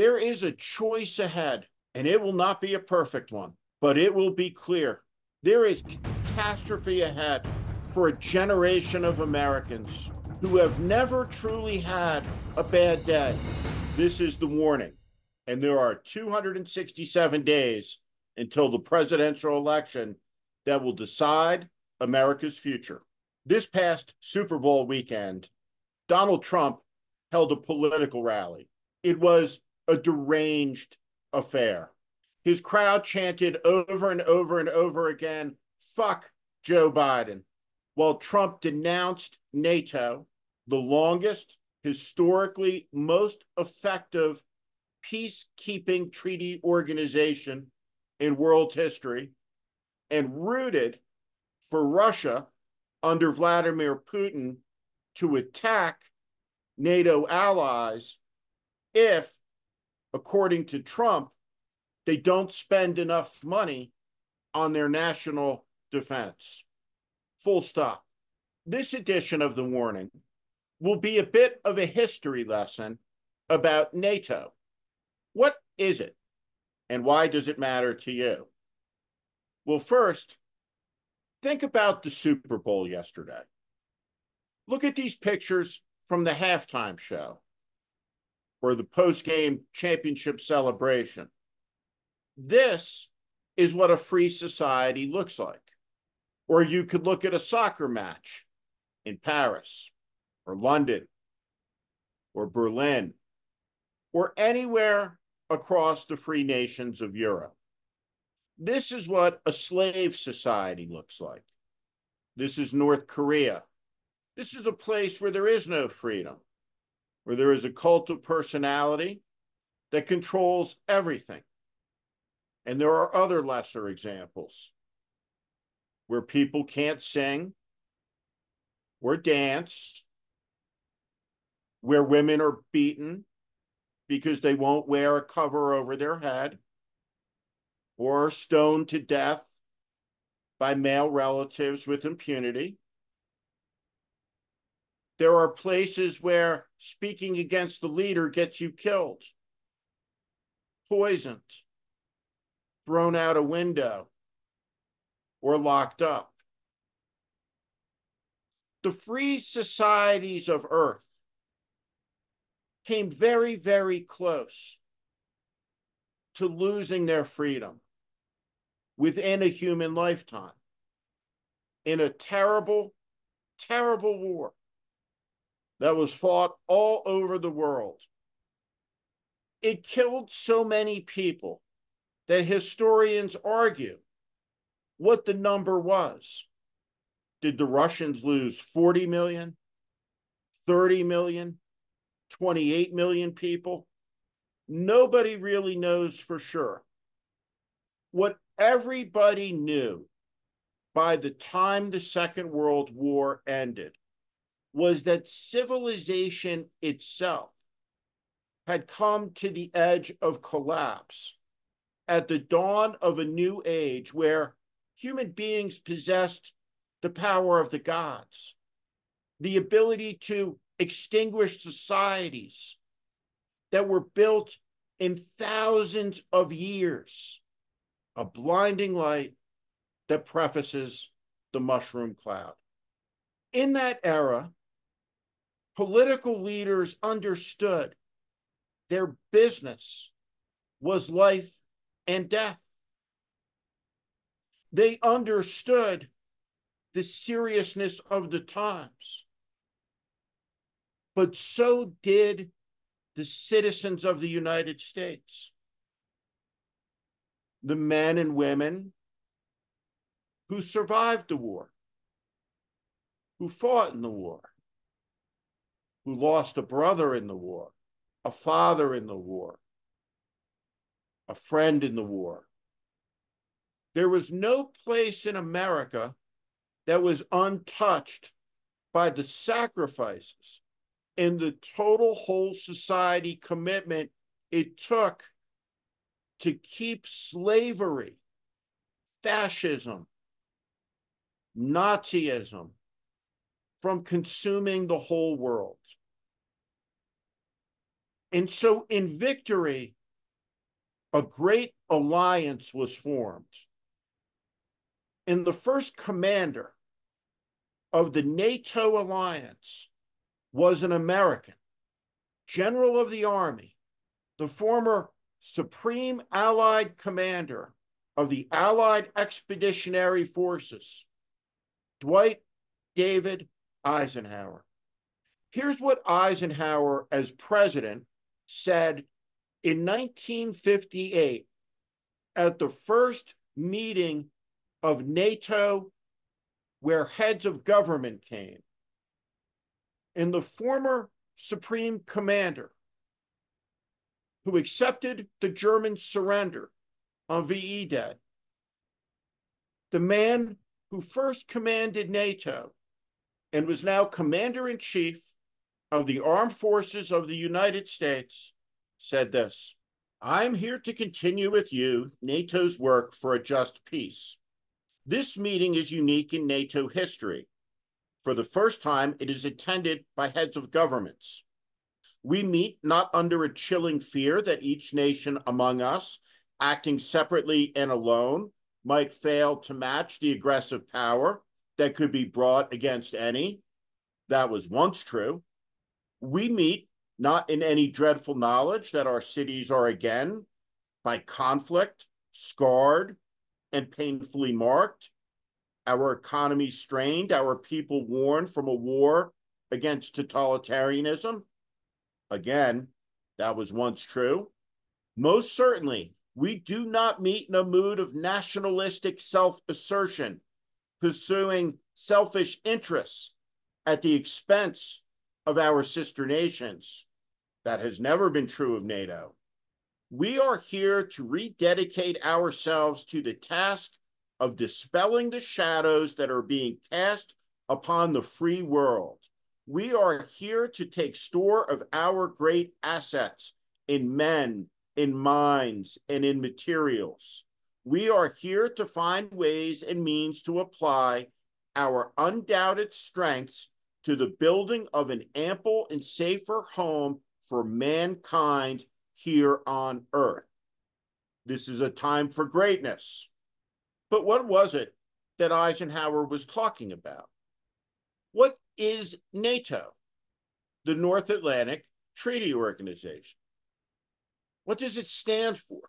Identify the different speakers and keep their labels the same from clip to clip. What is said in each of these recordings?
Speaker 1: There is a choice ahead, and it will not be a perfect one, but it will be clear. There is catastrophe ahead for a generation of Americans who have never truly had a bad day. This is the warning. And there are 267 days until the presidential election that will decide America's future. This past Super Bowl weekend, Donald Trump held a political rally. It was a deranged affair. His crowd chanted over and over and over again, fuck Joe Biden, while Trump denounced NATO, the longest, historically most effective peacekeeping treaty organization in world history, and rooted for Russia under Vladimir Putin to attack NATO allies if, according to Trump, they don't spend enough money on their national defense. Full stop. This edition of The Warning will be a bit of a history lesson about NATO. What is it, and why does it matter to you? Well, first, think about the Super Bowl yesterday. Look at these pictures from the halftime show or the post game championship celebration. This is what a free society looks like. Or you could look at a soccer match in Paris or London or Berlin or anywhere across the free nations of Europe. This is what a slave society looks like. This is North Korea. This is a place where there is no freedom, where there is a cult of personality that controls everything. And there are other lesser examples where people can't sing or dance, where women are beaten because they won't wear a cover over their head or stoned to death by male relatives with impunity. There are places where speaking against the leader gets you killed, poisoned, thrown out a window, or locked up. The free societies of Earth came very, very close to losing their freedom within a human lifetime in a terrible, terrible war that was fought all over the world. It killed so many people that historians argue what the number was. Did the Russians lose 40 million, 30 million, 28 million people? Nobody really knows for sure. What everybody knew by the time the Second World War ended was that civilization itself had come to the edge of collapse at the dawn of a new age where human beings possessed the power of the gods, the ability to extinguish societies that were built in thousands of years, a blinding light that prefaces the mushroom cloud. In that era, political leaders understood their business was life and death. They understood the seriousness of the times but so did the citizens of the United States. The men and women who survived the war, who fought in the war, who lost a brother in the war, a father in the war, a friend in the war. There was no place in America that was untouched by the sacrifices and the total whole society commitment it took to keep slavery, fascism, Nazism from consuming the whole world. And so in victory, a great alliance was formed. And the first commander of the NATO alliance was an American, general of the army, the former supreme allied commander of the Allied Expeditionary Forces, Dwight David Eisenhower. Here's what Eisenhower, as president, said in 1958 at the first meeting of NATO where heads of government came. And the former supreme commander who accepted the German surrender on VE Day, the man who first commanded NATO and was now commander in chief of the armed forces of the United States, said this I'm here to continue with you NATO's work for a just peace. This meeting is unique in NATO history. For the first time, it is attended by heads of governments. We meet not under a chilling fear that each nation among us, acting separately and alone, might fail to match the aggressive power that could be brought against any. That was once true. We meet not in any dreadful knowledge that our cities are again by conflict, scarred, and painfully marked, our economy strained, our people worn from a war against totalitarianism. Again, that was once true. Most certainly, we do not meet in a mood of nationalistic self assertion, pursuing selfish interests at the expense of our sister nations. That has never been true of NATO. We are here to rededicate ourselves to the task of dispelling the shadows that are being cast upon the free world. We are here to take store of our great assets in men, in minds, and in materials. We are here to find ways and means to apply our undoubted strengths to the building of an ample and safer home for mankind here on earth. This is a time for greatness. But what was it that Eisenhower was talking about? What is NATO, the North Atlantic Treaty Organization? What does it stand for?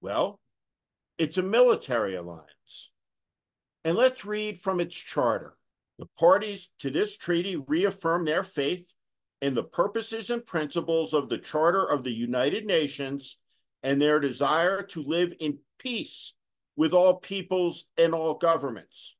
Speaker 1: Well, it's a military alliance. And let's read from its charter. The parties to this treaty reaffirm their faith in the purposes and principles of the Charter of the United Nations and their desire to live in peace with all peoples and all governments.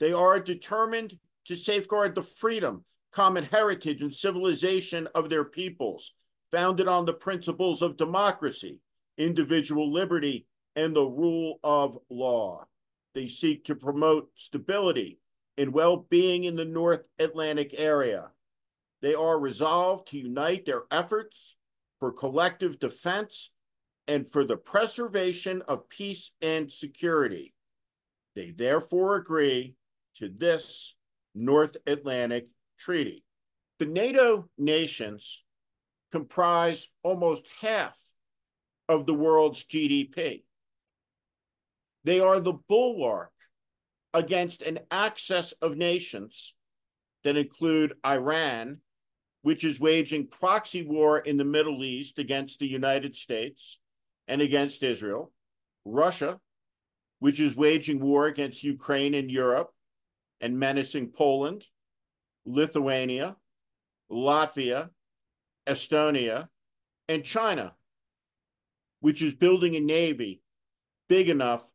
Speaker 1: They are determined to safeguard the freedom, common heritage, and civilization of their peoples, founded on the principles of democracy, individual liberty, and the rule of law. They seek to promote stability and well being in the North Atlantic area they are resolved to unite their efforts for collective defense and for the preservation of peace and security. They therefore agree to this North Atlantic Treaty. The NATO nations comprise almost half of the world's GDP. They are the bulwark against an axis of nations that include Iran which is waging proxy war in the Middle East against the United States and against Israel, Russia, which is waging war against Ukraine and Europe and menacing Poland, Lithuania, Latvia, Estonia, and China, which is building a navy big enough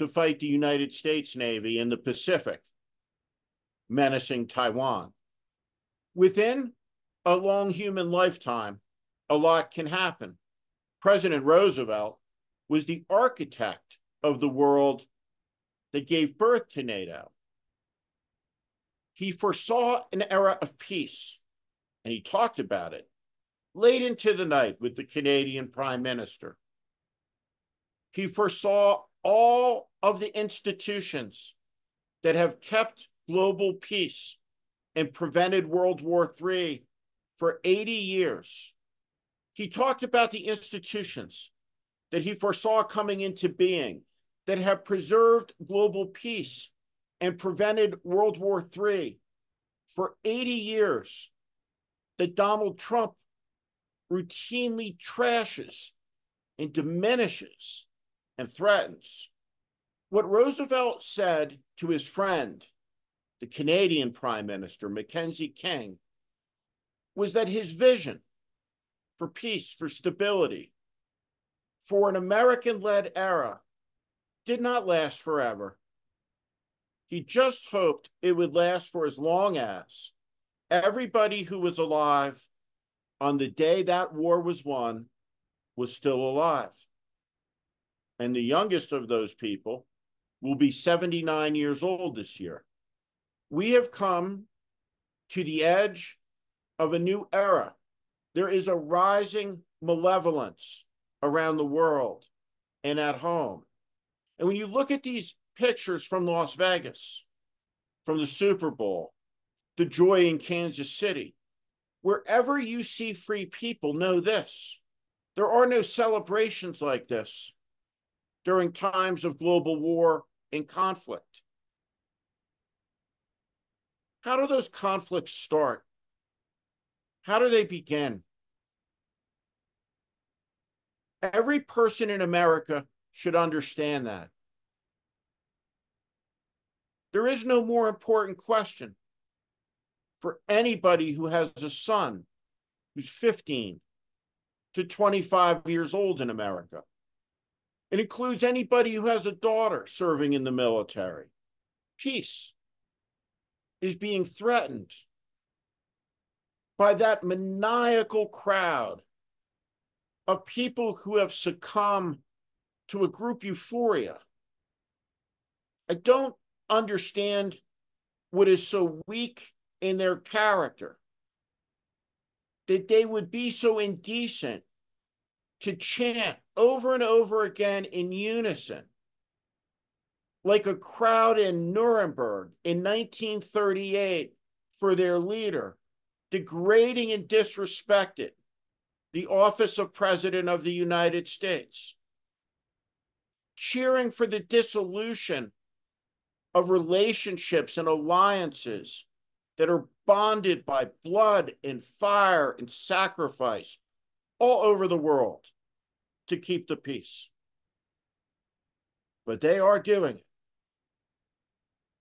Speaker 1: to fight the United States Navy in the Pacific, menacing Taiwan. Within a long human lifetime, a lot can happen. President Roosevelt was the architect of the world that gave birth to NATO. He foresaw an era of peace, and he talked about it late into the night with the Canadian Prime Minister. He foresaw all of the institutions that have kept global peace and prevented World War III for 80 years. He talked about the institutions that he foresaw coming into being that have preserved global peace and prevented World War III for 80 years, that Donald Trump routinely trashes and diminishes and threatens. What Roosevelt said to his friend, the Canadian Prime Minister, Mackenzie King, was that his vision for peace, for stability, for an American led era did not last forever. He just hoped it would last for as long as everybody who was alive on the day that war was won was still alive. And the youngest of those people will be 79 years old this year. We have come to the edge of a new era. There is a rising malevolence around the world and at home. And when you look at these pictures from Las Vegas, from the Super Bowl, the joy in Kansas City. Wherever you see free people, know this there are no celebrations like this during times of global war and conflict. How do those conflicts start? How do they begin? Every person in America should understand that. There is no more important question for anybody who has a son who's 15 to 25 years old in America. It includes anybody who has a daughter serving in the military. Peace is being threatened by that maniacal crowd of people who have succumbed to a group euphoria. I don't understand what is so weak in their character that they would be so indecent to chant over and over again in unison. Like a crowd in Nuremberg in 1938 for their leader, degrading and disrespected the office of President of the United States, cheering for the dissolution of relationships and alliances that are bonded by blood and fire and sacrifice all over the world to keep the peace. But they are doing it.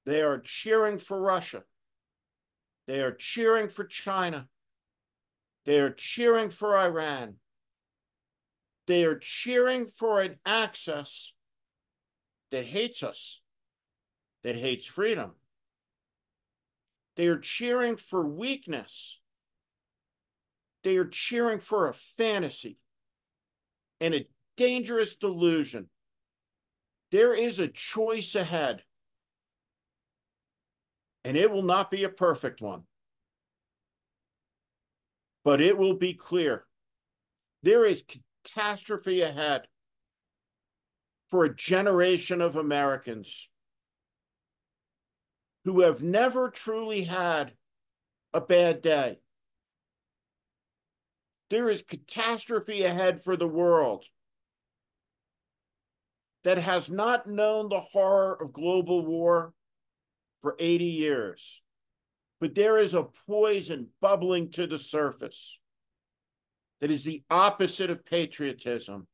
Speaker 1: They are cheering for Russia. They are cheering for China. They are cheering for Iran. They are cheering for an access that hates us that hates freedom. They are cheering for weakness. They are cheering for a fantasy and a dangerous delusion. There is a choice ahead, and it will not be a perfect one, but it will be clear. There is catastrophe ahead for a generation of Americans who have never truly had a bad day. There is catastrophe ahead for the world that has not known the horror of global war for 80 years. But there is a poison bubbling to the surface that is the opposite of patriotism.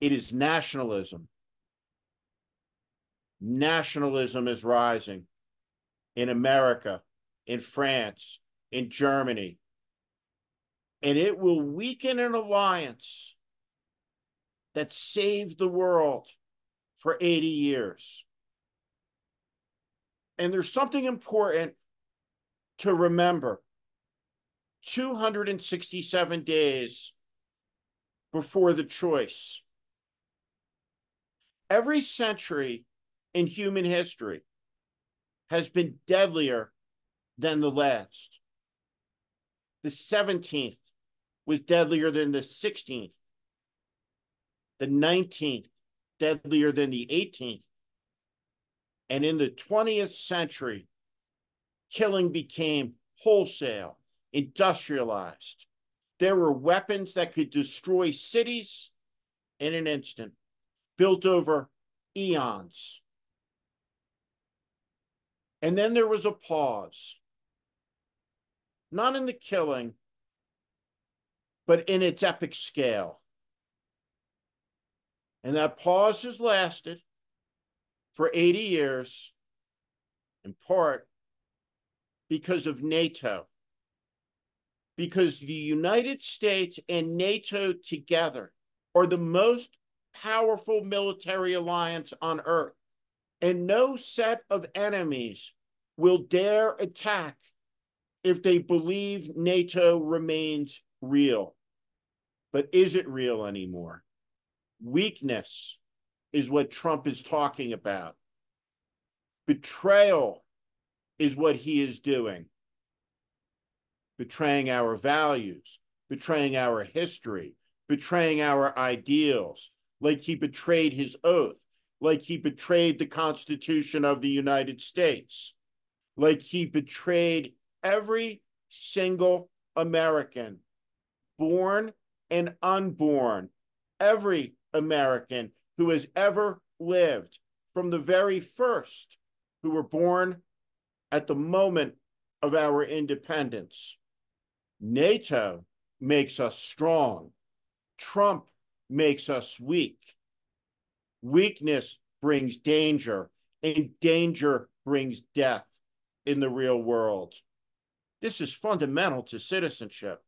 Speaker 1: It is nationalism nationalism is rising in America, in France, in Germany. And it will weaken an alliance that saved the world for 80 years. And there's something important to remember 267 days before the choice. Every century in human history has been deadlier than the last. The 17th was deadlier than the 16th. The 19th, deadlier than the 18th. And in the 20th century, killing became wholesale industrialized. There were weapons that could destroy cities in an instant, built over eons. And then there was a pause, not in the killing, but in its epic scale. And that pause has lasted for 80 years, in part because of NATO. Because the United States and NATO together are the most powerful military alliance on earth. And no set of enemies will dare attack if they believe NATO remains real. But is it real anymore? Weakness is what Trump is talking about. Betrayal is what he is doing. Betraying our values, betraying our history, betraying our ideals, like he betrayed his oath, like he betrayed the Constitution of the United States, like he betrayed every single American, born and unborn, every American who has ever lived from the very first who were born at the moment of our independence. NATO makes us strong. Trump makes us weak. Weakness brings danger, and danger brings death in the real world. This is fundamental to citizenship.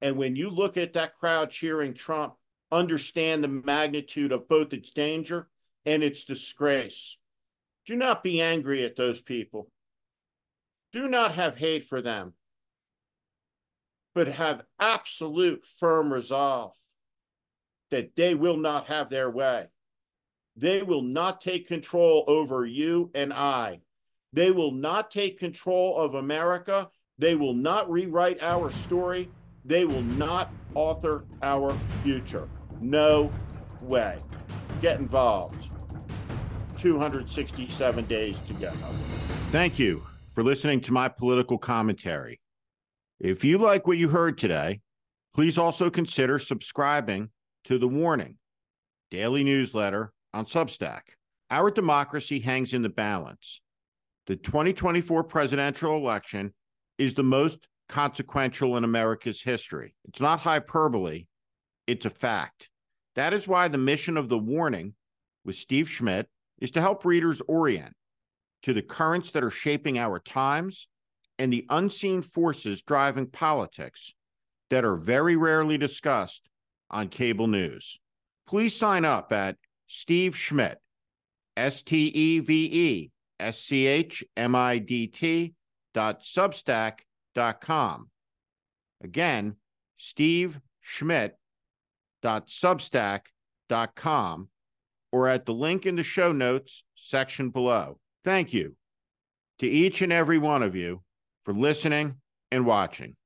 Speaker 1: And when you look at that crowd cheering Trump, understand the magnitude of both its danger and its disgrace. Do not be angry at those people. Do not have hate for them, but have absolute firm resolve that they will not have their way. They will not take control over you and I. They will not take control of America. They will not rewrite our story. They will not author our future. No way. Get involved. 267 days to go. Thank you for listening to my political commentary. If you like what you heard today, please also consider subscribing to The Warning daily newsletter on Substack. Our democracy hangs in the balance. The 2024 presidential election is the most consequential in America's history. It's not hyperbole, it's a fact. That is why the mission of The Warning with Steve Schmidt is to help readers orient to the currents that are shaping our times and the unseen forces driving politics that are very rarely discussed on cable news. Please sign up at Steve Schmidt, S T E V E S C H M I D T dot substack dot com. Again, Steve Schmidt dot substack dot com or at the link in the show notes section below. Thank you to each and every one of you for listening and watching.